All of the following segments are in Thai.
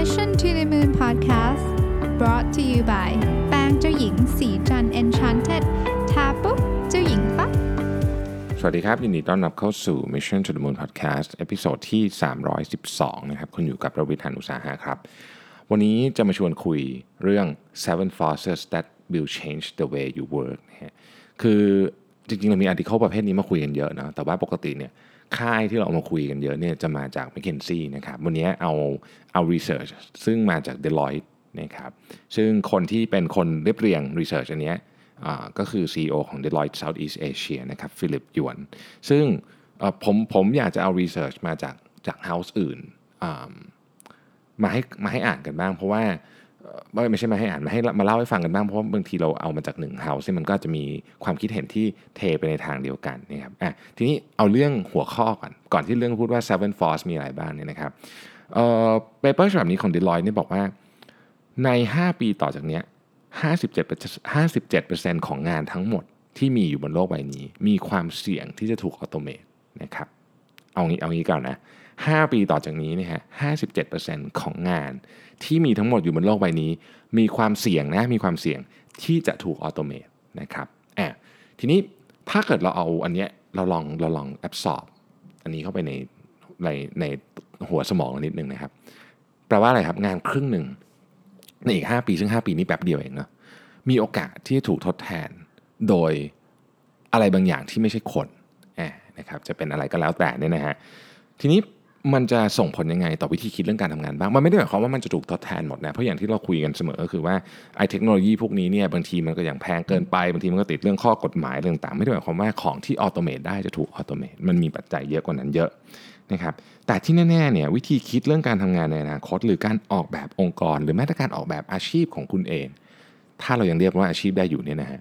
Mission to the Moon Podcast brought to you by แป้งเจ้าหญิงศรีจันทร์ Enchanted ทาปุ๊บเจ้าหญิงปั๊บสวัสดีครับ ยินดีต้อนรับเข้าสู่ Mission to the Moon Podcast episode ที่ 312 นะครับ คุณอยู่กับผมรวิศ หาญอุตสาหะครับ วันนี้จะมาชวนคุยเรื่อง seven forces that will change the way you work นะฮะคือจริงๆ เรามี article ประเภทนี้มาคุยกันเยอะนะแต่ว่าปกติเนี่ย ค่ายที่เราเอามาคุยกันเยอะเนี่ยจะมาจาก m c k เคนซี่นะครับ วันนี้เอาเอา research ซึ่งมาจาก Deloitte นะครับ ซึ่งคนที่เป็นคนเรียบเรียง research อันนี้ก็คือ CEO ของ Deloitte Southeast Asia นะครับฟิลิปยวน ซึ่งผมผมอยากจะเอา research มาจากจาก house อื่นมาให้มาให้อ่านกันบ้าง เพราะว่า ไม่ไม่ใช่มาให้อ่านมาให้มาเล่าให้ฟังกันบ้างเพราะบางทีเราเอามาจากหนึ่ง house ซึ่งมันก็จะมีความคิดเห็นที่เทไปในทางเดียวกันนะครับอะทีนี้เอาเรื่องหัวข้อก่อนก่อนที่เรื่องพูดว่า seven force มีอะไรบ้างเนี่ยนะครับเอ่อ paper ฉบับนี้ของ Deloitte เนี่ยบอกว่าใน 5 ปีต่อจากเนี้ย57 57%ของงานทั้งหมดที่มีอยู่บนโลกใบนี้ มีความเสี่ยงที่จะถูกออโตเมตนะครับเอางี้เอางี้ก่อนนะ 5 ปีต่อจากนี้เนี่ยฮะ57%ของงาน ที่มีทั้งหมดอยู่บนโลกใบนี้ มีความเสี่ยงนะมีความเสี่ยงที่จะถูกออโตเมตนะครับอะทีนี้ถ้าเกิดเราเอาอันเนี้ยเราลองเราลองแอบสอบอันนี้เข้าไปในในในหัวสมองนิดนึงนะครับแปลว่าอะไรครับงานครึ่งหนึ่งในอีก 5 ปี ซึ่ง 5 ปีนี้แป๊บเดียวเองเนาะมีโอกาสที่จะถูกทดแทนโดยอะไรบางอย่างที่ไม่ใช่คนแอบนะครับจะเป็นอะไรก็แล้วแต่เนี่ยนะฮะทีนี้ มันจะส่งผลยังไงต่อวิธีคิดเรื่องการทำงานบ้าง มันไม่ได้หมายความว่ามันจะถูกทดแทนหมดนะ เพราะอย่างที่เราคุยกันเสมอก็คือว่าไอ้เทคโนโลยีพวกนี้เนี่ยบางทีมันก็อย่างแพงเกินไป บางทีมันก็ติดเรื่องข้อกฎหมายเรื่องต่างๆ ไม่ได้หมายความว่าของที่ automate ได้จะถูก automate มันมีปัจจัยเยอะกว่านั้นเยอะนะครับแต่ที่แน่ๆเนี่ยวิธีคิดเรื่องการทำงานในอนาคต หรือการออกแบบองค์กร หรือแม้แต่การออกแบบอาชีพของคุณเอง ถ้าเรายังเรียกว่าอาชีพได้อยู่เนี่ยนะฮะ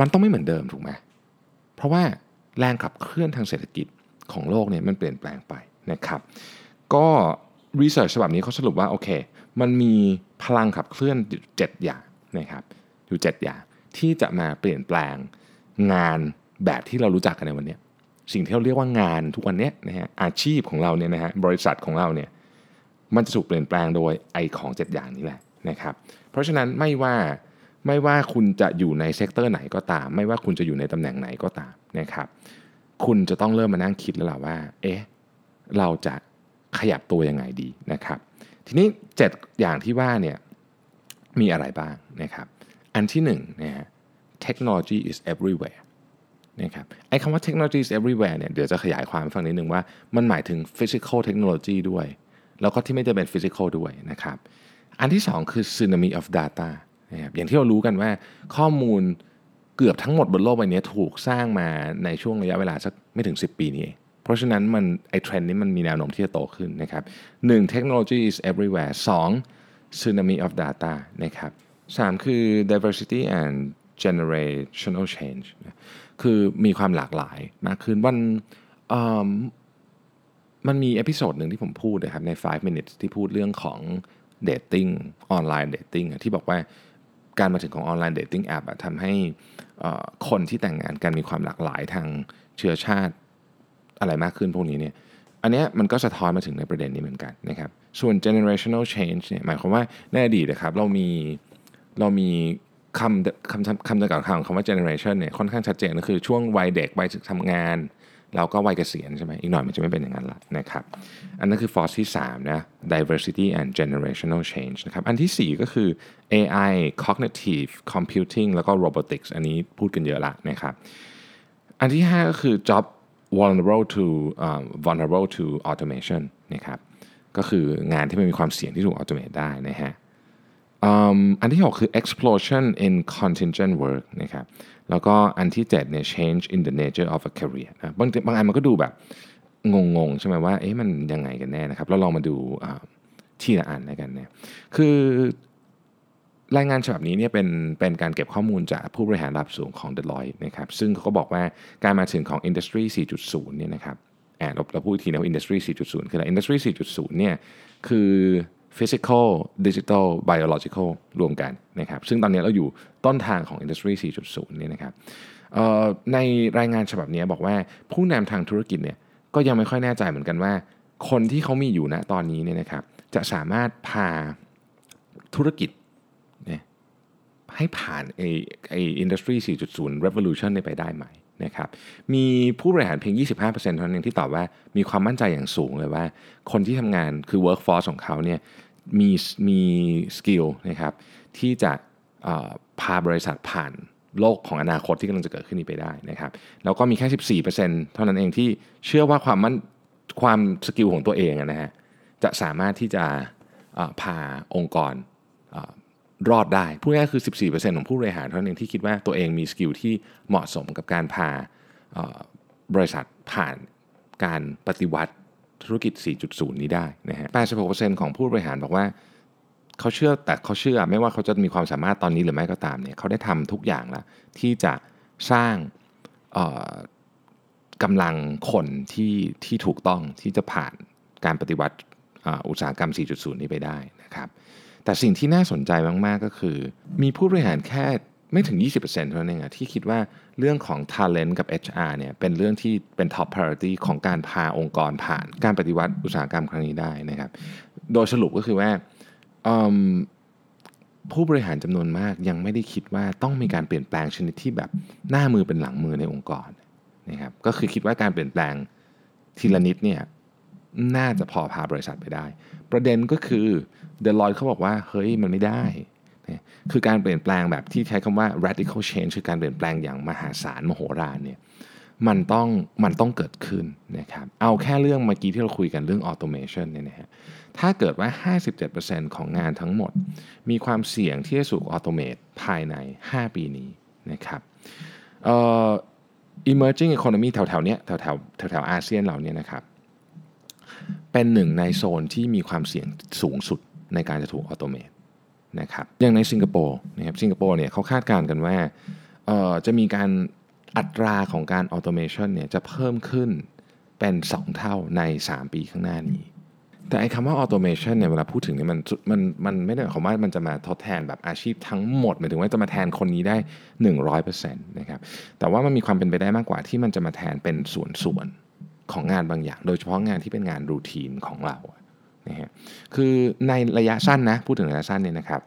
มันต้องไม่เหมือนเดิมถูกไหมเพราะว่าแรงขับเคลื่อนทางเศรษฐกิจของโลกเนี่ยมันเปลี่ยนแปลงไป นะครับก็ research ฉบับนี้เขาสรุปว่าโอเค มันมีพลังขับเคลื่อนอยู่7อย่างนะครับอยู่ 7 อย่าง ที่จะมาเปลี่ยนแปลงงานแบบที่เรารู้จักกันในวันนี้ สิ่งที่เราเรียกว่างานทุกวันนี้นะฮะอาชีพของเราเนี่ยนะฮะบริษัทของเราเนี่ยมันจะถูกเปลี่ยนแปลงโดยไอของ 7 อย่างนี้แหละนะครับเพราะฉะนั้นไม่ว่าไม่ว่าคุณจะอยู่ใน sector ไหนก็ตาม ไม่ว่าคุณจะอยู่ในตำแหน่งไหนก็ตามนะครับคุณจะต้องเริ่มมานั่งคิดแล้วล่ะว่าเอ๊ะ เราจะขยับตัวยังไงดีนะครับ ทีนี้ 7 อย่างที่ว่าเนี่ยมีอะไรบ้างนะครับ อันที่1นะฮะ technology is everywhere นะครับไอ้คำว่า technology is everywhere เนี่ยเดี๋ยวจะขยายความฟังนิดนึงว่ามันหมายถึง physical technology ด้วย แล้วก็ที่ไม่ได้เป็น physical ด้วยนะครับ อันที่ 2 คือ tsunami of data นะครับอย่างที่เรารู้กันว่าข้อมูลเกือบทั้งหมดบนโลกใบนี้ถูกสร้างมาในช่วงระยะเวลาสักไม่ถึง 10 ปีนี้เอง เพราะฉะนั้นมันไอ้เทรนด์นี้มันมีแนวโน้มที่จะโตขึ้นนะครับ 1. technology is everywhere 2. tsunami of data นะครับสามคือ diversity and generational change นะคือมีความหลากหลายมากขึ้นวันมันมี episode หนึ่งที่ผมพูดนะครับใน 5 minutes ที่พูดเรื่องของ dating ออนไลน์ dating อะที่บอกว่าการมาถึงของออนไลน์ dating app อะทำให้คนที่แต่งงานกันมีความหลากหลายทางเชื้อชาติ อะไรมากขึ้นพวกนี้เนี่ยอันนี้มันก็สะท้อนมาถึงในประเด็นนี้เหมือนกันนะครับส่วน generational change เนี่ยหมายความว่าในอดีตนะครับเรามีเรามีคำคำคำจำกัดคำของคำว่า generation เนี่ยค่อนข้างชัดเจนก็คือช่วงวัยเด็กวัยทำงาน เราก็วัยเกษียณใช่ไหมอีกหน่อยมันจะไม่เป็นอย่างนั้นละนะครับ อันนั้นคือ force ที่3นะ diversity and generational change นะครับอันทีสี่4 ก็คือ AI cognitive computing แล้วก็ robotics อันนี้พูดกันเยอะละนะครับ อันที่ 5 ก็คือ job vulnerable to um, vulnerable to automation นะครับก็คืองานที่ไม่มีความเสี่ยงที่ถูก automate ได้นะฮะอันที่ 6 คือ explosion in contingent work นะครับ แล้วก็อันที่7เนี่ย change in the nature of a career นะบางบางอันมันก็ดูแบบงงๆ ใช่ไหมว่า เอ๊ะมันยังไงกันแน่นะครับเราลองมาดูทีละอันแล้วกันเนี่ย คือ รายงานฉบับนี้เนี่ยเป็นเป็นการเก็บข้อมูลจากผู้บริหารระดับสูงของ Deloitte นะครับซึ่งเขาก็บอกว่าการมาถึงของ Industry 4.0 เนี่ยนะครับแอบเราพูดทีนะว่า Industry 4.0 คืออะไร Industry 4.0 เนี่ยคือ physical digital biological รวมกันนะครับซึ่งตอนนี้เราอยู่ต้นทางของ Industry 4.0 เนี่ยนะครับในรายงานฉบับนี้บอกว่าผู้นำทางธุรกิจเนี่ยก็ยังไม่ค่อยแน่ใจเหมือนกันว่า คนที่เขามีอยู่ณตอนนี้เนี่ยนะครับจะสามารถพาธุรกิจ ให้ผ่านไอ้ไอ้อินดัสทรี4.0 revolution นไปได้ไหมนะครับมีผู้บริหารเพียง 25%เท่านั้นเองที่ตอบว่ามีความมั่นใจอย่างสูงเลยว่า คนที่ทำงานคือ workforce ของเขาเนี่ยมีมี skill นะครับที่จะพาบริษัทผ่านโลกของอนาคตที่กำลังจะเกิดขึ้นนี้ไปได้นะครับแล้วก็มีแค่ 14%เท่านั้นเองที่เชื่อว่าความมั่นความ skill ของตัวเองนะฮะจะสามารถที่จะพาองค์กร รอดได้ พูดง่ายคือ 14%ของผู้บริหารเท่านั้นเองที่คิดว่าตัวเองมี skill ที่เหมาะสมกับการพาบริษัทผ่านการปฏิวัติธุรกิจ 4.0 นี้ได้นะฮะ 86%ของผู้บริหารบอกว่าเขาเชื่อแต่เขาเชื่อไม่ว่าเขาจะมีความสามารถตอนนี้หรือไม่ก็ตามเนี่ยเขาได้ทำทุกอย่างแล้วที่จะสร้างกำลังคนที่ที่ถูกต้องที่จะผ่านการปฏิวัติอุตสาหกรรม 4.0 นี้ไปได้นะครับ แต่สิ่งที่น่าสนใจมากๆก็คือ มีผู้บริหารแค่ไม่ถึง 20%เท่านั้นเองที่คิดว่าเรื่องของ talent กับ HR เนี่ยเป็นเรื่องที่เป็น top priority ของการพาองค์กรผ่านการปฏิวัติอุตสาหกรรมครั้งนี้ได้นะครับ โดยสรุปก็คือว่าผู้บริหารจำนวนมากยังไม่ได้คิดว่าต้องมีการเปลี่ยนแปลงชนิดที่แบบหน้ามือเป็นหลังมือในองค์กรนะครับก็คือคิดว่าการเปลี่ยนแปลงทีละนิดเนี่ย น่าจะพอพาบริษัทไปได้ ประเด็นก็คือเดลอยเขาบอกว่าเฮ้ยมันไม่ได้นะคือการเปลี่ยนแปลงแบบที่ใช้คำว่า radical change คือการเปลี่ยนแปลงอย่างมหาศาลมโหฬารเนี่ยมันต้องมันต้องเกิดขึ้นนะครับเอาแค่เรื่องเมื่อกี้ที่เราคุยกันเรื่อง automation เนี่ยนะฮะถ้าเกิดว่า 57%ของงานทั้งหมด มีความเสี่ยงที่จะถูก automate ภายใน 5 ปีนี้นะครับเอ่อ emerging economy แถวๆเนี้ยแถวๆแถวๆอาเซียนเราเนี่ยนะครับ เป็นหนึ่งในโซนที่มีความเสี่ยงสูงสุดในการจะถูกออโตเมตนะครับอย่างในสิงคโปร์นะครับสิงคโปร์เนี่ยเขาคาดการณ์กันว่าจะมีการอัตราของการ automation เนี่ยจะเพิ่มขึ้นเป็น 2 เท่าใน 3 ปีข้างหน้านี้ แต่ไอ้คำว่า automation เนี่ยเวลาพูดถึงเนี่ยมันมันมันไม่ได้หมายความว่ามันจะมาทดแทนแบบอาชีพทั้งหมดหมายถึงว่าจะมาแทนคนนี้ได้ 100%นะครับแต่ว่ามันมีความเป็นไปได้มากกว่าที่มันจะมาแทนเป็นส่วนๆ ของงานบางอย่าง โดยเฉพาะงานที่เป็นงาน routine ของเรานะฮะคือในระยะสั้นนะพูดถึงระยะสั้นเนี่ยนะครับ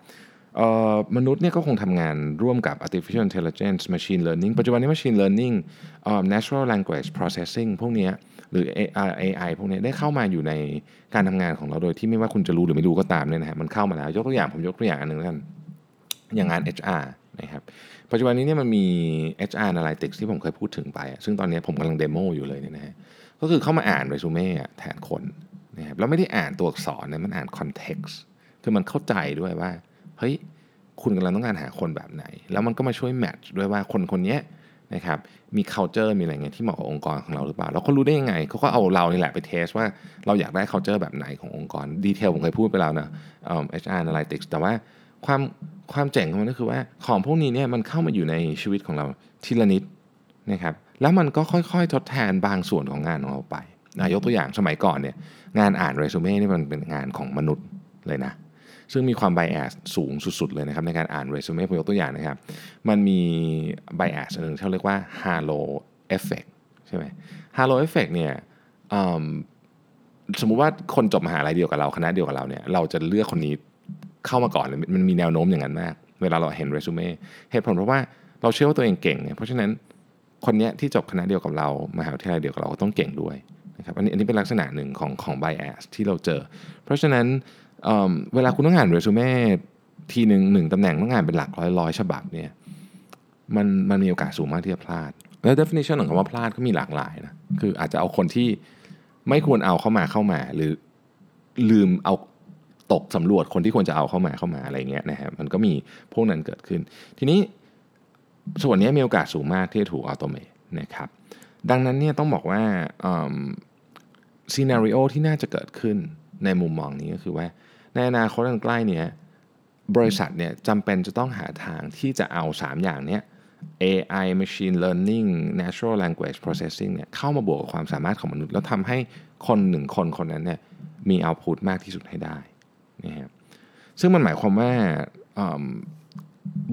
มนุษย์เนี่ยก็คงทำงานร่วมกับ artificial intelligence machine learning ปัจจุบันนี้ machine learning natural language processing พวกเนี้ยหรือ AI พวกเนี้ยได้เข้ามาอยู่ในการทำงานของเราโดยที่ไม่ว่าคุณจะรู้หรือไม่รู้ก็ตามเนี่ยนะฮะมันเข้ามาแล้ว ยกตัวอย่างผมยกตัวอย่างอันหนึ่งแล้วกันอย่างงาน HR นะครับปัจจุบันนี้เนี่ยมันมี HR Analytics ที่ผมเคยพูดถึงไปอะซึ่งตอนนี้ผมกำลังเดโมอยู่เลยเนี่ยนะฮะ ก็คือเข้ามาอ่านเรซูเม่แทนคนนะครับแล้วไม่ได้อ่านตัวอักษรนะมันอ่านคอนเท็กซ์คือมันเข้าใจด้วยว่าเฮ้ยคุณกำลังต้องการหาคนแบบไหน แล้วมันก็มาช่วยแมทช์ด้วยว่าคนคนนี้นะครับมี culture มีอะไรเงี้ยที่เหมาะกับองค์กรของเราหรือเปล่า แล้วเขารู้ได้ยังไงเขาก็เอาเรานี่แหละไปเทสว่าเราอยากได้ culture แบบไหนขององค์กรดีเทลผมเคยพูดไปแล้วนะเอ่อ HR Analytics แต่ว่าความความเจ๋งของมันก็คือว่าของพวกนี้เนี่ยมันเข้ามาอยู่ในชีวิตของเราทีละนิดนะครับ แล้วมันก็ค่อยๆ ทดแทนบางส่วนของงานของเราไปนะยกตัวอย่างสมัยก่อนเนี่ยงานอ่านเรซูเม่นี่มันเป็นงานของมนุษย์เลยนะซึ่งมีความไบแอสสูงสุด ๆ เลยนะครับในการอ่านเรซูเม่ผมยกตัวอย่างนะครับ มันมีไบแอสหนึ่งที่เขาเรียกว่า halo effect ใช่ไหม halo effect เนี่ยสมมุติว่าคนจบมหาลัยเดียวกับเราคณะเดียวกับเราเนี่ยเราจะเลือกคนนี้เข้ามาก่อนเลยมันมีแนวโน้มอย่างนั้นมาก เวลาเราเห็นเรซูเม่เหตุผลเพราะว่าเราเชื่อว่าตัวเองเก่งเนี่ยเพราะฉะนั้น คนเนี้ยที่จบคณะเดียวกับเรามหาวิทยาลัยเดียวกับเราก็ต้องเก่งด้วยนะครับอันนี้อันนี้เป็นลักษณะหนึ่งของของ bias ที่เราเจอ เพราะฉะนั้นเเวลาคุณต้องอ่านเรซูเม่ทีหนึ่งหนึ่งตำแหน่งต้องอ่านเป็นหลักร้อยร้อยฉบับเนี่ยมันมันมีโอกาสสูงมากที่จะพลาด แล้ว definition ของคำว่าพลาดก็มีหลากหลายนะคืออาจจะเอาคนที่ไม่ควรเอาเข้ามาเข้ามา หรือลืมเอาตกสำรวจคนที่ควรจะเอาเข้ามาเข้ามาอะไรเงี้ยนะฮะมันก็มีพวกนั้นเกิดขึ้น ทีนี้ ส่วนนี้มีโอกาสสูงมากที่จะถูกอัตโนมัตินะครับ ดังนั้นเนี่ยต้องบอกว่าซีนารีโอที่น่าจะเกิดขึ้นในมุมมองนี้ก็คือว่า ในอนาคตอันใกล้เนี้ยบริษัทเนี่ยจำเป็นจะต้องหาทางที่จะเอา 3 อย่างเนี้ย AI machine learning natural language processing เนี่ยเข้ามาบวกกับความสามารถของมนุษย์ แล้วทำให้คนหนึ่งคนคนนั้นเนี่ยมี output มากที่สุดให้ได้นะครับซึ่งมันหมายความว่า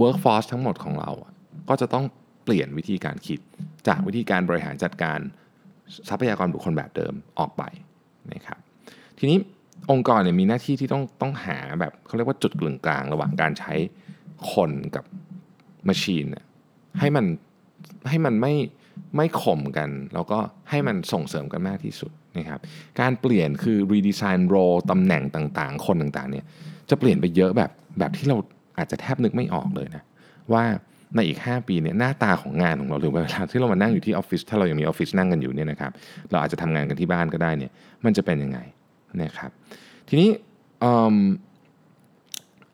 workforce ทั้งหมดของเรา ก็จะต้องเปลี่ยนวิธีการคิด จากวิธีการบริหารจัดการทรัพยากรบุคคลแบบเดิมออกไปนะครับทีนี้องค์กรเนี่ยมีหน้าที่ที่ต้องต้องหาแบบเขาเรียกว่าจุดกลึงกลางระหว่างการใช้คนกับมชชีนให้มันให้มันไม่ไม่ข่มกัน แล้วก็ให้มันส่งเสริมกันมากที่สุดนะครับการเปลี่ยนคือรีดีไซน์โรตำแหน่งต่างๆ คนต่างๆเนี่ยจะเปลี่ยนไปเยอะแบบแบบที่เราอาจจะแทบนึกไม่ออกเลยนะว่า ในอีก 5 ปีเนี่ยหน้าตาของงานของเราหรือเวลาที่เรามานั่งอยู่ที่ออฟฟิศถ้าเรายังมีออฟฟิศนั่งกันอยู่เนี่ยนะครับเราอาจจะทำงานกันที่บ้านก็ได้เนี่ยมันจะเป็นยังไงนะครับทีนี้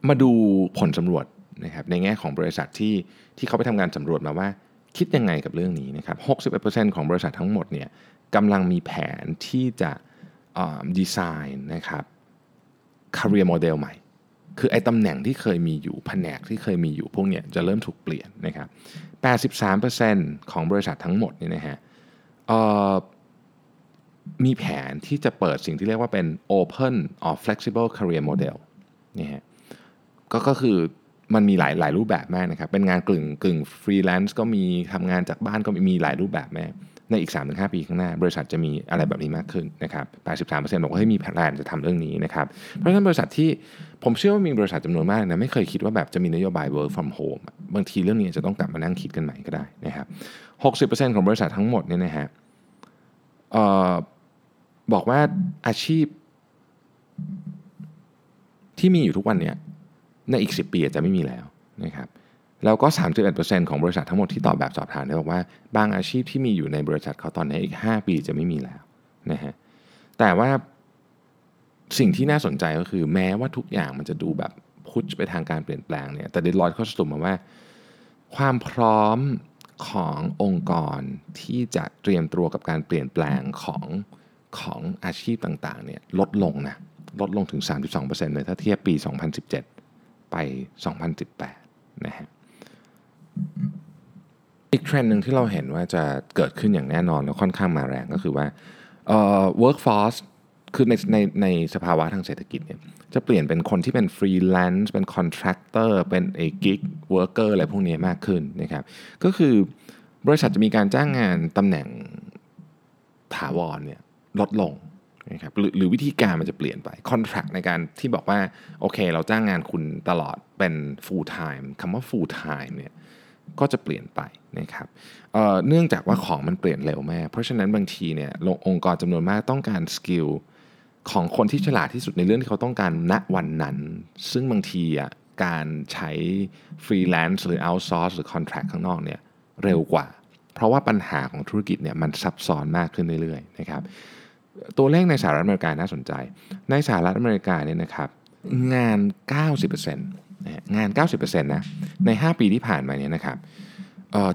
มาดูผลสำรวจนะครับในแง่ของบริษัทที่ที่เขาไปทำงานสำรวจมาว่า คิดยังไงกับเรื่องนี้นะครับ 61%ของบริษัททั้งหมดเนี่ยกำลังมีแผนที่จะดีไซน์นะครับ career model ใหม่ คือไอ้ตำแหน่งที่เคยมีอยู่แผนกที่เคยมีอยู่พวกเนี้ยจะเริ่มถูกเปลี่ยนนะครับ83%ของบริษัททั้งหมดนี่นะฮะมีแผนที่จะเปิดสิ่งที่เรียกว่าเป็น open or flexible career model นี่ฮะก็ก็คือมันมีหลายหลายรูปแบบมากนะครับ เป็นงานกึ่งกึ่งฟรีแลนซ์ก็มีทำงานจากบ้านก็มีหลายรูปแบบแม่ ในอีก 3-5 ปีข้างหน้า บริษัทจะมีอะไรแบบนี้มากขึ้นนะครับ83%บอกว่าให้ยมีแผนจะทำเรื่องนี้นะครับเพราะฉะนั้นบริษัทที่ผมเชื่อว่ามีบริษัทจำนวนมากนะไม่เคยคิดว่าแบบจะมีนโยบาย work from home บางทีเรื่องนี้จะต้องกลับมานั่งคิดกันใหม่ก็ได้นะครับ60%ของบริษัททั้งหมดเนี่ยนะฮะบอกว่าอาชีพที่มีอยู่ทุกวันเนี้ยในอีก 10 ปีจะไม่มีแล้วนะครับ แล้วก็ 31%ของบริษัททั้งหมดที่ตอบแบบสอบถามเนี่ยบอกว่าบางอาชีพที่มีอยู่ในบริษัทเขาตอนนี้อีก 5 ปีจะไม่มีแล้วนะฮะแต่ว่าสิ่งที่น่าสนใจก็คือแม้ว่าทุกอย่างมันจะดูแบบพุชไปทางการเปลี่ยนแปลงเนี่ยแต่เดลอยเขาสรุปมาว่า ความพร้อมขององค์กรที่จะเตรียมตัวกับการเปลี่ยนแปลงของของอาชีพต่างๆเนี่ยลดลงนะลดลงถึง 32%เลยถ้าเทียบปี 2017 ไป 2018 นะฮะ อีกเทรนด์หนึ่งที่เราเห็นว่าจะเกิดขึ้นอย่างแน่นอนแล้วค่อนข้างมาแรงก็คือว่าเอ่อ workforce คือในในในสภาวะทางเศรษฐกิจเนี่ยจะเปลี่ยนเป็นคนที่เป็นฟรีแลนซ์เป็น contractor เป็นเอ่อ gig worker อะไรพวกนี้มากขึ้นนะครับก็คือบริษัทจะมีการจ้างงานตำแหน่งถาวรเนี่ยลดลงนะครับหรือหรือวิธีการมันจะเปลี่ยนไป contract ในการที่บอกว่า โอเค เราจ้างงานคุณตลอดเป็น full time คำว่า full time เนี่ย ก็จะเปลี่ยนไปนะครับเเนื่องจากว่าของมันเปลี่ยนเร็วมาก เพราะฉะนั้นบางทีเนี่ยองค์กรจำนวนมากต้องการ skill ของคนที่ฉลาดที่สุดในเรื่องที่เขาต้องการณวันนั้น ซึ่งบางทีอะการใช้ฟรีแลนซ์หรือ outsource หรือ contract ข้างนอกเนี่ยเร็วกว่า เพราะว่าปัญหาของธุรกิจเนี่ยมันซับซ้อนมากขึ้นเรื่อยๆนะครับตัวเลขในสหรัฐอเมริกาน่าสนใจ ในสหรัฐอเมริกาเนี่ยนะครับงาน 90% งาน 90%นะใน 5 ปีที่ผ่านมาเนี่ยนะครับ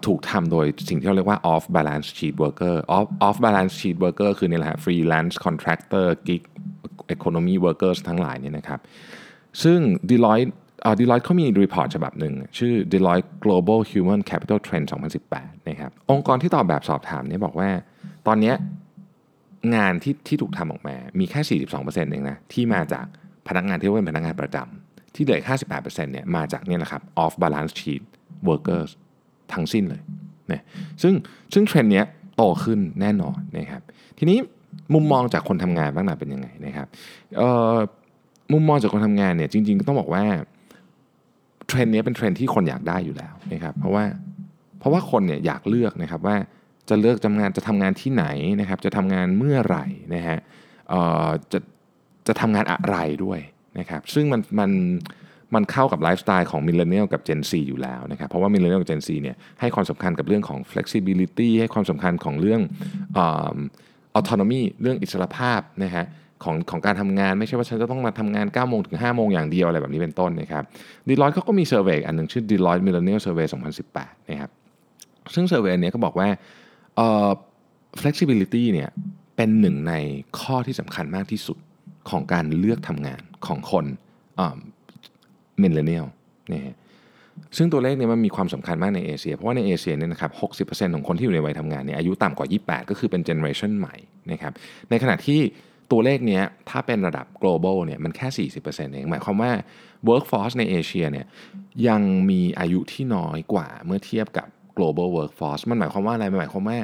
ถูกทำโดยสิ่งที่เราเรียกว่า off balance sheet worker off off balance sheet worker คือนี่แหละ freelance contractor gig economy workers ทั้งหลายเนี่ยนะครับ ซึ่ง Deloitte อ่า Deloitte เขามี report ฉบับหนึ่ง ชื่อ Deloitte Global Human Capital Trend 2018 นะครับ องค์กรที่ตอบแบบสอบถามเนี่ยบอกว่า ตอนนี้งานที่ที่ถูกทำออกมา มีแค่ 42%เองนะ ที่มาจากพนักงานที่เป็นพนักงานประจำ ที่เหลือ 58%เนี่ยมาจากเนี่ยแหละครับ off balance sheet workers ทั้งสิ้นเลยนะซึ่งซึ่งเทรนด์เนี้ยโตขึ้นแน่นอนนะครับทีนี้มุมมองจากคนทำงานบ้างนะเป็นยังไงนะครับมุมมองจากคนทำงานเนี่ยจริงๆก็ต้องบอกว่าเทรนด์นี้เป็นเทรนด์ที่คนอยากได้อยู่แล้วนะครับเพราะว่าเพราะว่าคนเนี่ยอยากเลือกนะครับว่าจะเลือกทำงานจะทำงานที่ไหนนะครับจะทำงานเมื่อไหร่นะฮะจะจะทำงานอะไรด้วย นะครับซึ่งมันมันมันเข้ากับไลฟ์สไตล์ของมิลเลนเนียลกับ Gen Z อยู่แล้วนะครับเพราะว่ามิลเลนเนียลกับ Gen Z เนี่ยให้ความสำคัญกับเรื่องของ flexibility ให้ความสำคัญของเรื่อง autonomy เรื่องอิสรภาพนะฮะของของการทำงานไม่ใช่ว่าฉันจะต้องมาทำงาน9โมงถึง5โมงอย่างเดียวอะไรแบบนี้เป็นต้นนะครับ Deloitte เขาก็มี survey อันหนึ่งชื่อ Deloitte Millennial Survey 2018 นะครับซึ่ง survey นี้ก็บอกว่า flexibility เนี่ยเป็นหนึ่งในข้อที่สำคัญมากที่สุดของการเลือกทำงาน ของคนMillennial นี่ซึ่งตัวเลขเนี้มันมีความสำคัญมากในเอเชีย เพราะว่าในเอเชียเนี่ยนะครับ60%ของคนที่อยู่ในวัยทำงานเนี่ยอายุต่ำกว่า 28 ก็คือเป็นเจเนอเรชันใหม่นะครับในขณะที่ตัวเลขนี้ถ้าเป็นระดับ global เนี่ยมันแค่ 40%เองหมายความว่า workforce ในเอเชียเนี่ยยังมีอายุที่น้อยกว่าเมื่อเทียบกับ global workforce มันหมายความว่าอะไรมันหมายความว่า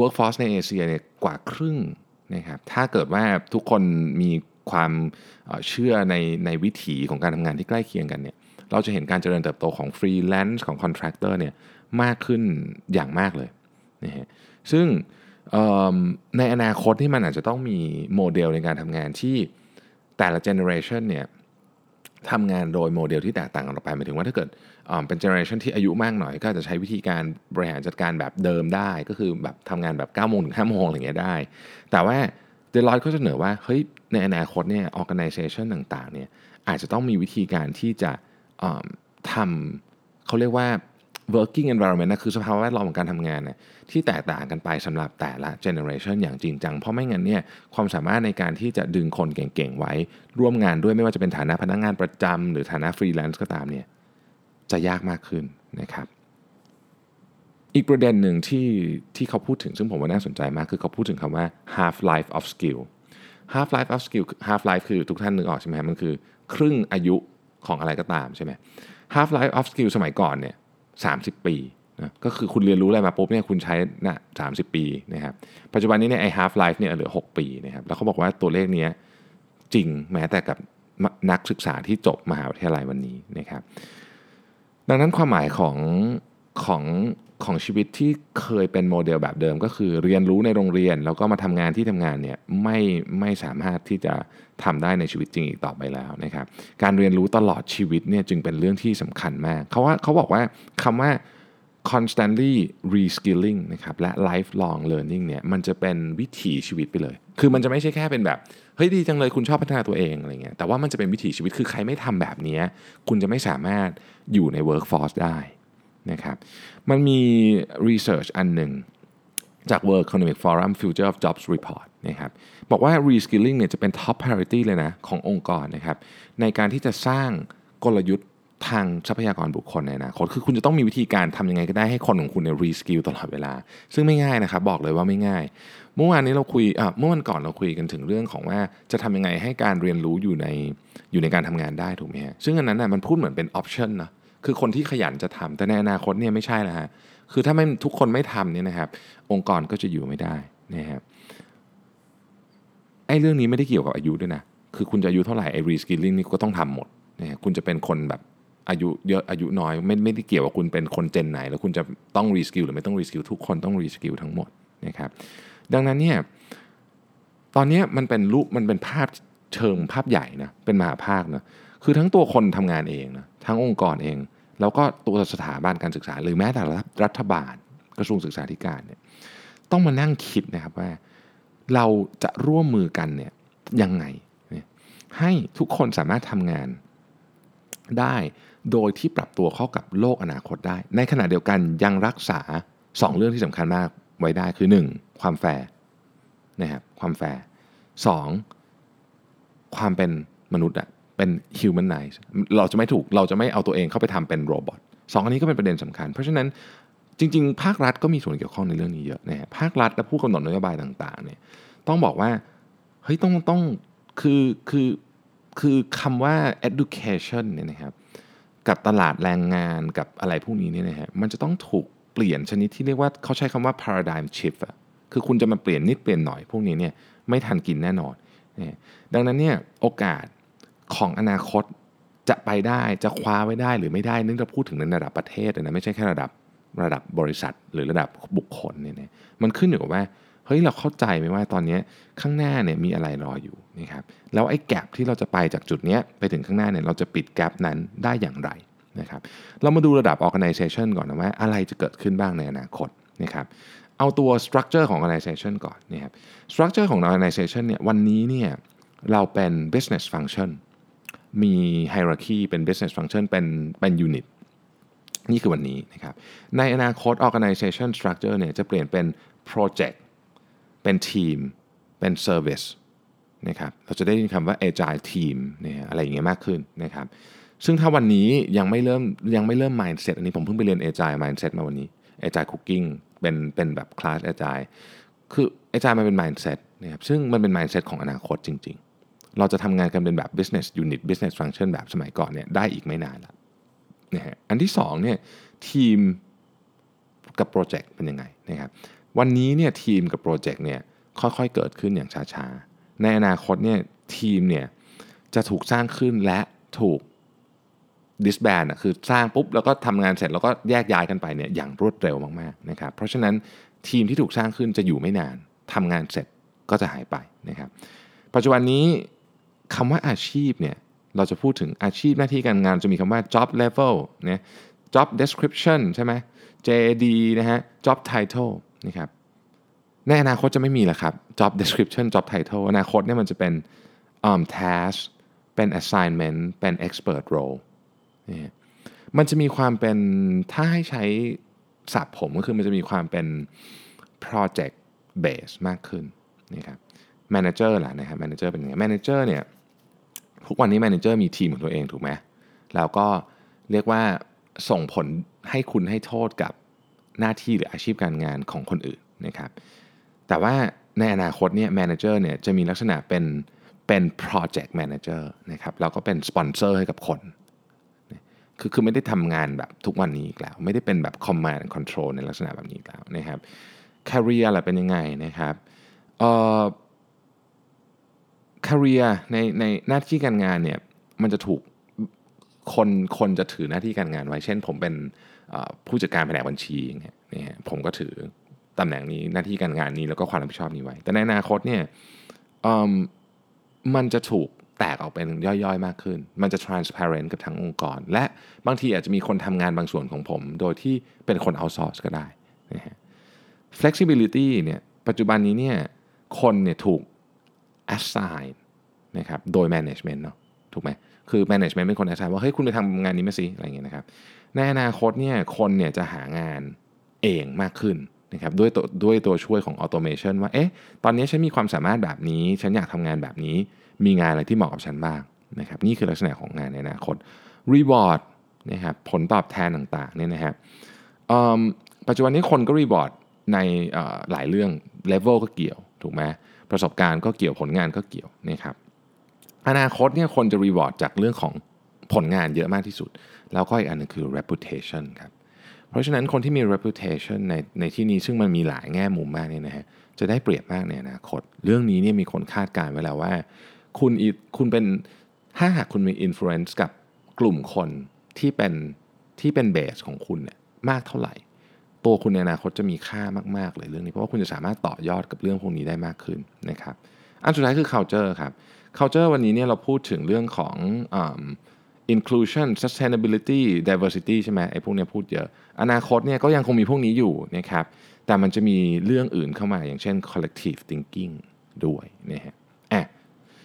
workforce ในเอเชียเนี่ยกว่าครึ่งนะครับถ้าเกิดว่าทุกคนมี ความเชื่อในในวิถีของการทำงานที่ใกล้เคียงกันเนี่ยเราจะเห็นการเจริญเติบโตของฟรีแลนซ์ของ contractor เนี่ยมากขึ้นอย่างมากเลยนะฮะซึ่งในอนาคตที่มันอาจจะต้องมีโมเดลในการทำงานที่แต่ละเจเนอเรชันเนี่ยทำงานโดยโมเดลที่แตกต่างกันออกไปหมายถึงว่าถ้าเกิดเป็นเจเนอเรชันที่อายุมากหน่อย ก็จะใช้วิธีการบริหารจัดการแบบเดิมได้ ก็คือแบบทำงานแบบ9โมงถึง5โมงอะไรเงี้ยได้ แต่ว่า เดลอยก็จะเสนอว่าเฮ้ยในอนาคตเนี่ย organization ต่างๆเนี่ยอาจจะต้องมีวิธีการที่จะทำเขาเรียกว่า working environment นะคือสภาวะแวดล้อมของการทำงานนะที่แตกต่างกันไปสำหรับแต่ละ generation อย่างจริงจัง เพราะไม่งั้นเนี่ยความสามารถในการที่จะดึงคนเก่งๆ ไว้ ร่วมงานด้วยไม่ว่าจะเป็นฐานะพนักงงานประจำหรือฐานะฟรีแลนซ์ก็ตามเนี่ยจะยากมากขึ้นนะครับ อีกประเด็นหนึ่งที่ที่เขาพูดถึงซึ่งผมว่าน่าสนใจมาก คือเขาพูดถึงคำว่า half life of skill half life of skill half life คือทุกท่านนึกออกใช่ไหมมันคือ ครึ่งอายุของอะไรก็ตามใช่ไหม half life of skill สมัยก่อนเนี่ย30ปีนะก็คือคุณเรียนรู้อะไรมาปุ๊บเนี่ยคุณใช้นะสามสิปีนะครับปัจจุบันนี้เนี่ยไอ้ half life เนี่ยเหลือ 6 ปีนะครับแล้วเขาบอกว่าตัวเลขนี้จริงแม้แต่กับนักศึกษาที่จบมหาวิทยาลัยวันนี้นะครับดังนั้นความหมายของของ ของชีวิตที่เคยเป็นโมเดลแบบเดิม ก็คือเรียนรู้ในโรงเรียน แล้วก็มาทำงานที่ทำงานเนี่ยไม่ไม่สามารถที่จะทำได้ในชีวิตจริงอีกต่อไปแล้วนะครับ การเรียนรู้ตลอดชีวิตเนี่ยจึงเป็นเรื่องที่สำคัญมากเขาว่าเขาบอกว่าคำว่า constantly reskilling นะครับและ lifelong learning เนี่ยมันจะเป็นวิถีชีวิตไปเลย คือมันจะไม่ใช่แค่เป็นแบบเฮ้ยดีจังเลยคุณชอบพัฒนาตัวเองอะไรเงี้ยแต่ว่ามันจะเป็นวิถีชีวิตคือใครไม่ทำแบบนี้คุณจะไม่สามารถอยู่ใน workforce ได้ นะครับมันมี research อันหนึ่งจาก World Economic Forum Future of Jobs Report นะครับบอกว่า reskilling เนี่ยจะเป็น top priority เลยนะขององค์กรนะครับในการที่จะสร้างกลยุทธ์ทางทรัพยากรบุคคลในอนาคตคือคุณจะต้องมีวิธีการทำยังไงก็ได้ให้คนของคุณเนี่ยรีสกิลตลอดเวลา ซึ่งไม่ง่ายนะครับบอกเลยว่าไม่ง่าย เมื่อวานนี้เราคุยอะเมื่อวันก่อนเราคุยกันถึงเรื่องของว่าจะทำยังไงให้การเรียนรู้อยู่ในอยู่ในการทำงานได้ถูกไหมฮะซึ่งอันนั้นน่ะมันพูดเหมือนเป็น option นะ คือคนที่ขยันจะทำแต่ในอนาคตเนี่ยไม่ใช่แล้วฮะคือถ้าไม่ทุกคนไม่ทำเนี่ยนะครับ องค์กรก็จะอยู่ไม่ได้นะครับไอ้เรื่องนี้ไม่ได้เกี่ยวกับอายุด้วยนะคือคุณจะอายุเท่าไหร่ไอ้ reskilling นี่ก็ต้องทำหมดนะคุณจะเป็นคนแบบอายุเยอะอายุน้อย ไม่ไม่ได้เกี่ยวว่าคุณเป็นคนเจนไหน แล้วคุณจะต้อง reskill หรือไม่ต้อง reskill ทุกคนต้อง reskill ทั้งหมดนะครับดังนั้นเนี่ยตอนนี้มันเป็นรูปมันเป็นภาพเชิงภาพใหญ่นะเป็นมหภาคนะ คือทั้งตัวคนทำงานเองนะทั้งองค์กรเอง แล้วก็ตัวสถาบันการศึกษา หรือแม้แต่รัฐบาลกระทรวงศึกษาธิการเนี่ยต้องมานั่งคิดนะครับว่า เราจะร่วมมือกันเนี่ยยังไงให้ทุกคนสามารถทำงานได้โดยที่ปรับตัวเข้ากับโลกอนาคตได้ ในขณะเดียวกันยังรักษา 2 เรื่องที่สำคัญมากไว้ได้คือ 1. ความแฟร์นะครับความ fairness ความเป็นมนุษย์อะ เป็น humanize เราจะไม่ถูกเราจะไม่เอาตัวเองเข้าไปทำเป็น robot สองอันนี้ก็เป็นประเด็นสำคัญ เพราะฉะนั้นจริง ๆ ภาครัฐก็มีส่วนเกี่ยวข้องในเรื่องนี้เยอะนะฮะภาครัฐและผู้กำหนดนโยบายต่างๆเนี่ยต้องบอกว่าเฮ้ยต้องต้องคือคือคือคำว่า education เนี่ยนะครับกับตลาดแรงงานกับอะไรพวกนี้เนี่ยนะฮะมันจะต้องถูกเปลี่ยนชนิดที่เรียกว่าเขาใช้คำว่า paradigm shift อะคือคุณจะมาเปลี่ยนนิดเปลี่ยนหน่อยพวกนี้เนี่ยไม่ทันกินแน่นอนนะดังนั้นเนี่ยโอกาส ของอนาคตจะไปได้จะคว้าไว้ได้หรือไม่ได้นึกจะพูดถึงในระดับประเทศนะไม่ใช่แค่ระดับระดับบริษัทหรือระดับบุคคลเนี่ยมันขึ้นอยู่กับว่าเฮ้ยเราเข้าใจไหมว่าตอนนี้ข้างหน้าเนี่ยมีอะไรรออยู่นะครับแล้วไอ้แกลบที่เราจะไปจากจุดนี้ไปถึงข้างหน้าเนี่ยเราจะปิดแกลบนั้นได้อย่างไรนะครับเรามาดูระดับ organization ก่อนนะว่าอะไรจะเกิดขึ้นบ้างในอนาคตนะครับเอาตัว structure ของ organization ก่อนนะครับ structure ของ organization เนี่ยวันนี้เนี่ยเราเป็น business function มี hierarchy เป็น business function เป็นเป็น unit นี่คือวันนี้นะครับ ในอนาคต organization structure เนี่ยจะเปลี่ยนเป็น project เป็นทีม เป็น service นะครับ เราจะได้ยินคำว่า agile team เนี่ยอะไรอย่างเงี้ยมากขึ้นนะครับ ซึ่งถ้าวันนี้ยังไม่เริ่มยังไม่เริ่ม mindset อันนี้ผมเพิ่งไปเรียน agile mindset มาวันนี้ agile cooking เป็นเป็นแบบคลาส agile คือ agile มันเป็น mindset นะครับ ซึ่งมันเป็น mindset ของอนาคตจริงๆ เราจะทำงานกันเป็นแบบ business unit business function แบบสมัยก่อนเนี่ยได้อีกไม่นานแล้วนะฮะอันที่2เนี่ยทีมกับโปรเจกต์เป็นยังไงนะครับวันนี้เนี่ยทีมกับโปรเจกต์เนี่ยค่อยๆเกิดขึ้นอย่างช้าๆ ในอนาคตเนี่ยทีมเนี่ยจะถูกสร้างขึ้นและถูก disband คือสร้างปุ๊บแล้วก็ทำงานเสร็จแล้วก็แยกย้ายกันไปเนี่ยอย่างรวดเร็วมากๆนะครับเพราะฉะนั้นทีมที่ถูกสร้างขึ้นจะอยู่ไม่นานทำงานเสร็จก็จะหายไปนะครับปัจจุบันนี้ คำว่าอาชีพเนี่ยเราจะพูดถึงอาชีพหน้าที่การงานจะมีคำว่า job level เนี่ย job description ใช่ไหม JD นะฮะ job title นะครับในอนาคตจะไม่มีแล้วครับ job description job title อนาคตเนี่ยมันจะเป็น um, task เป็น assignment เป็น expert role นี่มันจะมีความเป็นถ้าให้ใช้ศัพท์ผมก็คือมันจะมีความเป็น project base มากขึ้นนะครับ manager ล่ะนะครับ manager เป็นยังไง manager เนี่ย ทุกวันนี้ manager มีทีมของตัวเองถูกไหมแล้วก็เรียกว่าส่งผลให้คุณให้โทษกับหน้าที่หรืออาชีพการงานของคนอื่นนะครับแต่ว่าในอนาคตเนี่ย manager เนี่ยจะมีลักษณะเป็นเป็น project manager นะครับแล้วก็เป็นสปอนเซอร์ให้กับคน คือคือไม่ได้ทำงานแบบทุกวันนี้อีกแล้ว ไม่ได้เป็นแบบ command and control ในลักษณะแบบนี้อีกแล้วนะครับ career อะไรเป็นยังไงนะครับเอ่อ career ในในหน้าที่การงานเนี่ยมันจะถูกคนคนจะถือหน้าที่การงานไว้ เช่น ผมเป็นผู้จัดการแผนกบัญชีอย่างเงี้ยนี่ผมก็ถือตำแหน่งนี้หน้าที่การงานนี้แล้วก็ความรับผิดชอบนี้ไว้ แต่ในอนาคตเนี่ยมันจะถูกแตกออกเป็นย่อยๆ มากขึ้น มันจะ transparent กับทั้งองค์กร และบางทีอาจจะมีคนทำงานบางส่วนของผม โดยที่เป็นคน outsource ก็ได้นะฮะ flexibility เนี่ยปัจจุบันนี้เนี่ยคนเนี่ยถูก assign นะครับโดย management เนาะถูกไหมคือ management เป็นคน assign ว่าเฮ้ยคุณไปทำงานนี้มาสิอะไรอย่างเงี้ยนะครับในอนาคตเนี่ยคนเนี่ยจะหางานเองมากขึ้นนะครับด้วยตัวด้วยตัวช่วยของ automation ว่าเอ๊ะตอนนี้ฉันมีความสามารถแบบนี้ ฉันอยากทำงานแบบนี้ มีงานอะไรที่เหมาะกับฉันบ้างนะครับนี่คือลักษณะของงานในอนาคต reward นะครับผลตอบแทนต่างๆเนี่ยนะครับปัจจุบันนี้คนก็ reward ในหลายเรื่อง level ก็เกี่ยวถูกไหม ประสบการณ์ก็เกี่ยวผลงานก็เกี่ยวนะครับอนาคตเนี่ยคนจะ reward จากเรื่องของผลงานเยอะมากที่สุด แล้วก็อีกอันนึงคือ reputation ครับเพราะฉะนั้นคนที่มี reputation ในในที่นี้ซึ่งมันมีหลายแง่มุมมากเนี่ยนะฮะจะได้เปรียบมากในอนาคต เรื่องนี้เนี่ยมีคนคาดการไว้แล้วว่า คุณคุณเป็นถ้าหากคุณมี influence กับกลุ่มคนที่เป็นที่เป็นเบสของคุณเนี่ยมากเท่าไหร่ ตัวคุณในอนาคตจะมีค่ามากๆเลยเรื่องนี้เพราะว่าคุณจะสามารถต่อยอดกับเรื่องพวกนี้ได้มากขึ้นนะครับอันสุดท้ายคือ culture ครับ culture วันนี้เนี่ยเราพูดถึงเรื่องของ inclusion sustainability diversity ใช่ไหมไอ้พวกนี้พูดเยอะ อนาคตเนี่ยก็ยังคงมีพวกนี้อยู่นะครับแต่มันจะมีเรื่องอื่นเข้ามาอย่างเช่น collective thinking ด้วยนะฮะอะ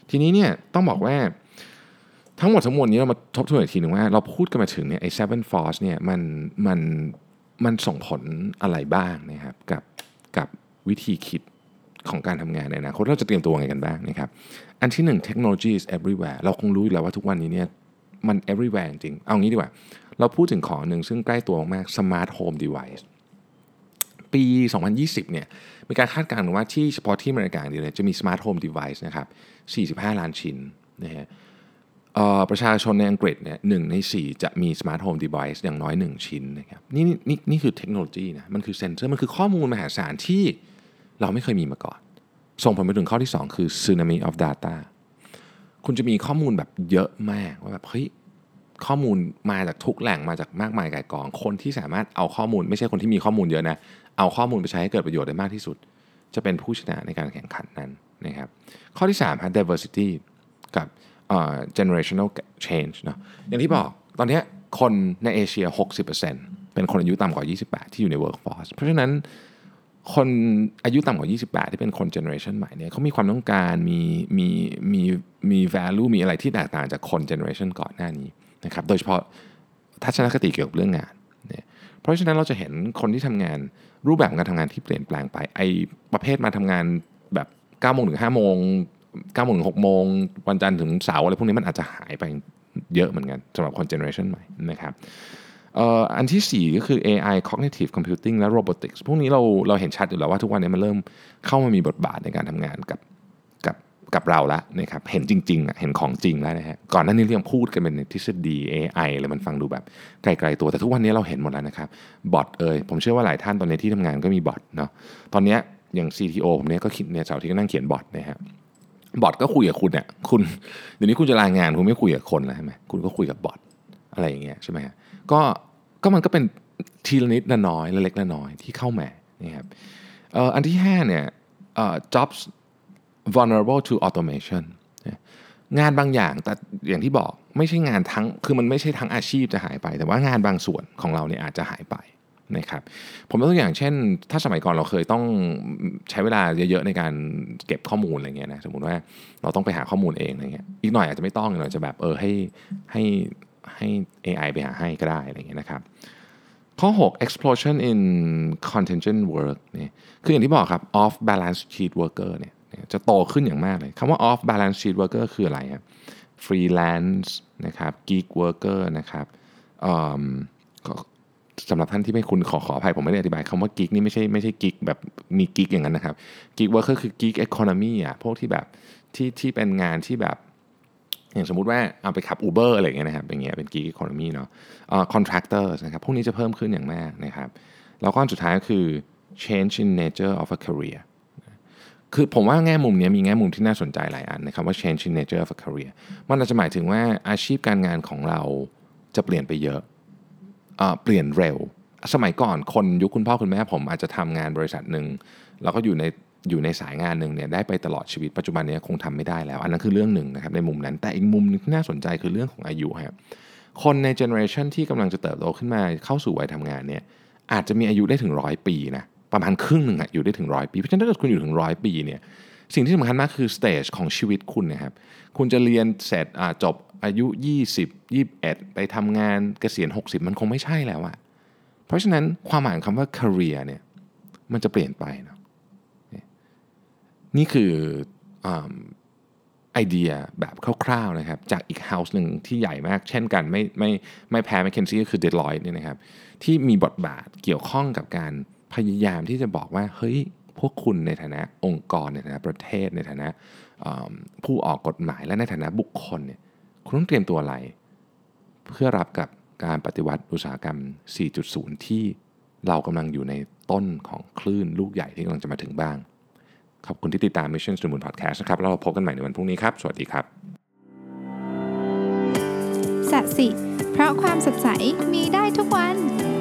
ทีนี้เนี่ยต้องบอกว่าทั้งหมดทั้งมวลนี้เรามาทบทวนอีกทีหนึ่งว่าเราพูดกันมาถึงเนี่ยไอ้ seven force เนี่ยมันมัน มันส่งผลอะไรบ้างนะครับกับกับวิธีคิดของการทำงานในอนาคตเราจะเตรียมตัวไงกันบ้างนะครับ อันที่หนึ่ง technology is everywhere เราคงรู้อยู่แล้วว่าทุกวันนี้เนี่ยมัน everywhere จริง เอางี้ดีกว่า เราพูดถึงของหนึ่งซึ่งใกล้ตัวมาก smart home device ปี 2020 เนี่ย มีการคาดการณ์ว่าที่เฉพาะที่อเมริกาเดียวจะมี smart home device นะครับ 45 ล้านชิ้นนะฮะ ประชาชนในอังกฤษเนี่ยหนึ่งใน 4 จะมี smart home device อย่างน้อย 1 ชิ้นนะครับนี่นี่นี่คือเทคโนโลยีนะมันคือเซนเซอร์มันคือข้อมูลมหาศาลที่เราไม่เคยมีมาก่อน ส่งผลไปถึงข้อที่ 2 คือ tsunami of data คุณจะมีข้อมูลแบบเยอะมากว่าแบบเฮ้ยข้อมูลมาจากทุกแหล่งมาจากมากมายกายกอง คนที่สามารถเอาข้อมูลไม่ใช่คนที่มีข้อมูลเยอะนะ เอาข้อมูลไปใช้ให้เกิดประโยชน์ได้มากที่สุด จะเป็นผู้ชนะในการแข่งขันนั้นนะครับ ข้อที่3ครับ diversity กับ generational change เนะอย่างที่บอกตอนนี้คนในเอเชีย 60%เป็นคนอายุต่ำกว่า 28 ที่อยู่ใน workforce เพราะฉะนั้นคนอายุต่ำกว่า 28 ที่เป็นคนเจเนอเรชันใหม่เนี่ยเขามีความต้องการมีมีมีมี value มีอะไรที่แตกต่างจากคนเจเนอเรชันก่อนหน้านี้นะครับโดยเฉพาะทัศนคติเกี่ยวกับเรื่องงานเนี่ยเพราะฉะนั้นเราจะเห็นคนที่ทำงานรูปแบบการทำงานที่เปลี่ยนแปลงไปไอประเภทมาทำงานแบบ9โมงถึง5โมง 9โมงถึง6โมงวันจันทร์ถึงเสาร์อะไรพวกนี้มันอาจจะหายไปเยอะเหมือนกันสำหรับคนเจเนอเรชันใหม่นะครับอันที่ 4 ก็คือ AI cognitive computing และ robotics พวกนี้เราเราเห็นชัดอยู่แล้วว่าทุกวันนี้มันเริ่มเข้ามามีบทบาทในการทำงานกับกับกับเราแล้วนะครับเห็นจริงๆเห็นของจริงแล้วนะฮะก่อนหน้านี้เรื่องพูดกันเป็นทฤษฎี AI อะไรมันฟังดูแบบไกลๆตัวแต่ทุกวันนี้เราเห็นหมดแล้วนะครับบอทเอ่ยผมเชื่อว่าหลายท่านตอนนี้ที่ทำงานก็มีบอทเนาะตอนนี้อย่าง CTO ผมเนี่ยก็คิดเนี่ยเสาร์ที่ก็นั่งเขียนบอทนะฮะ บอทก็คุยกับคุณเนี่ยคุณเดี๋ยวนี้คุณจะรายงานคุณไม่คุยกับคนแล้วใช่ไหมคุณก็คุยกับบอทอะไรอย่างเงี้ยใช่ไหมฮะก็ก็มันก็เป็นทีละนิดละน้อยละเล็กละน้อยที่เข้ามานะครับอันที่ห้าเนี่ย jobs vulnerable to automation งานบางอย่างแต่อย่างที่บอกไม่ใช่งานทั้งคือมันไม่ใช่ทั้งอาชีพจะหายไป แต่ว่างานบางส่วนของเราเนี่ยอาจจะหายไป นะครับผมยกตัวอย่างเช่น ถ้าสมัยก่อนเราเคยต้องใช้เวลาเยอะๆในการเก็บข้อมูลอะไรเงี้ยนะสมมติว่าเราต้องไปหาข้อมูลเองอะไรเงี้ยอีกหน่อยอาจจะไม่ต้องหน่อยจะแบบเออให้ให้ให้ AI ไปหาให้ก็ได้อะไรเงี้ยนะครับข้อ 6 explosion in contingent work เนี่ยคืออย่างที่บอกครับ off balance sheet worker เนี่ยจะโตขึ้นอย่างมากเลยคำว่า off balance sheet worker คืออะไรครับ freelance นะครับ gig worker นะครับ สำหรับท่านที่ไม่คุณขอขออภัยผมไม่ได้อธิบายคำว่า gig นี่ไม่ใช่ไม่ใช่ gig แบบมี gig อย่างนั้นนะครับ gig worker คือ gig economy อะพวกที่แบบที่ที่เป็นงานที่แบบอย่างสมมุติว่าเอาไปขับ Uber อะไรอย่างเงี้ยนะครับเป็นเงี้ยเป็น gig economy เนาะเอ่อ contractors นะครับพวกนี้จะเพิ่มขึ้นอย่างมากนะครับแล้วก็อันสุดท้ายก็คือ change in nature of a career คือผมว่าแง่มุมนี้มีแง่มุมที่น่าสนใจหลายอันนะครับว่า change in nature of a career มันอาจจะหมายถึงว่าอาชีพการงานของเราจะเปลี่ยนไปเยอะ เปลี่ยนเร็ว สมัยก่อนคนยุคคุณพ่อคุณแม่ผมอาจจะทำงานบริษัทหนึ่งแล้วก็อยู่ในอยู่ในสายงานหนึ่งเนี่ยได้ไปตลอดชีวิตปัจจุบันเนี้คงทำไม่ได้แล้ว อันนั้นคือเรื่องหนึ่งนะครับในมุมนั้น แต่อีกมุมหนึงที่น่าสนใจคือเรื่องของอายุครับคนในเจเนอเรชันที่กำลังจะเติบโตขึ้นมาเข้าสู่วัยทำงานเนี่ยอาจจะมีอายุได้ถึงร้อยปีนะประมาณครึ่งหนึ่งอะอยู่ได้ถึงร้อยปีเพราะฉะนั้นถ้าเกิดคุณอยู่ถึงร้อยปีเนี่ย สิ่งที่สำคัญมากคือ stage ของชีวิตคุณนะครับคุณจะเรียนเสร็จอ่าจบอายุ 20 21 ไปทำงานเกษียณ 60 มันคงไม่ใช่แล้วอะเพราะฉะนั้นความหมายของคำว่า career เนี่ยมันจะเปลี่ยนไปเนาะนี่คืออไอเดียแบบคร่าวๆนะครับจากอีกเฮาส์หนึ่งที่ใหญ่มาก เช่นกันไม่ไม่ไม่แพ้ m c k เคนซี่ก็คือ Deloitte เนี่ยนะครับที่มีบทบาทเกี่ยวข้องกับการพยายามที่จะบอกว่าเฮ้ย พวกคุณในฐานะองค์กรในฐานะประเทศในฐานะผู้ออกกฎหมายและในฐานะบุคคลเนี่ยคุณต้องเตรียมตัวอะไร เพื่อรับกับการปฏิวัติอุตสาหกรรม 4.0 ที่เรากำลังอยู่ในต้นของคลื่นลูกใหญ่ที่กำลังจะมาถึงบ้าง ขอบคุณที่ติดตาม Mission to the Moon Podcast นะครับแล้วเราพบกันใหม่ในวันพรุ่งนี้ครับ สวัสดีครับสัสิ เพราะความสดใสมีได้ทุกวัน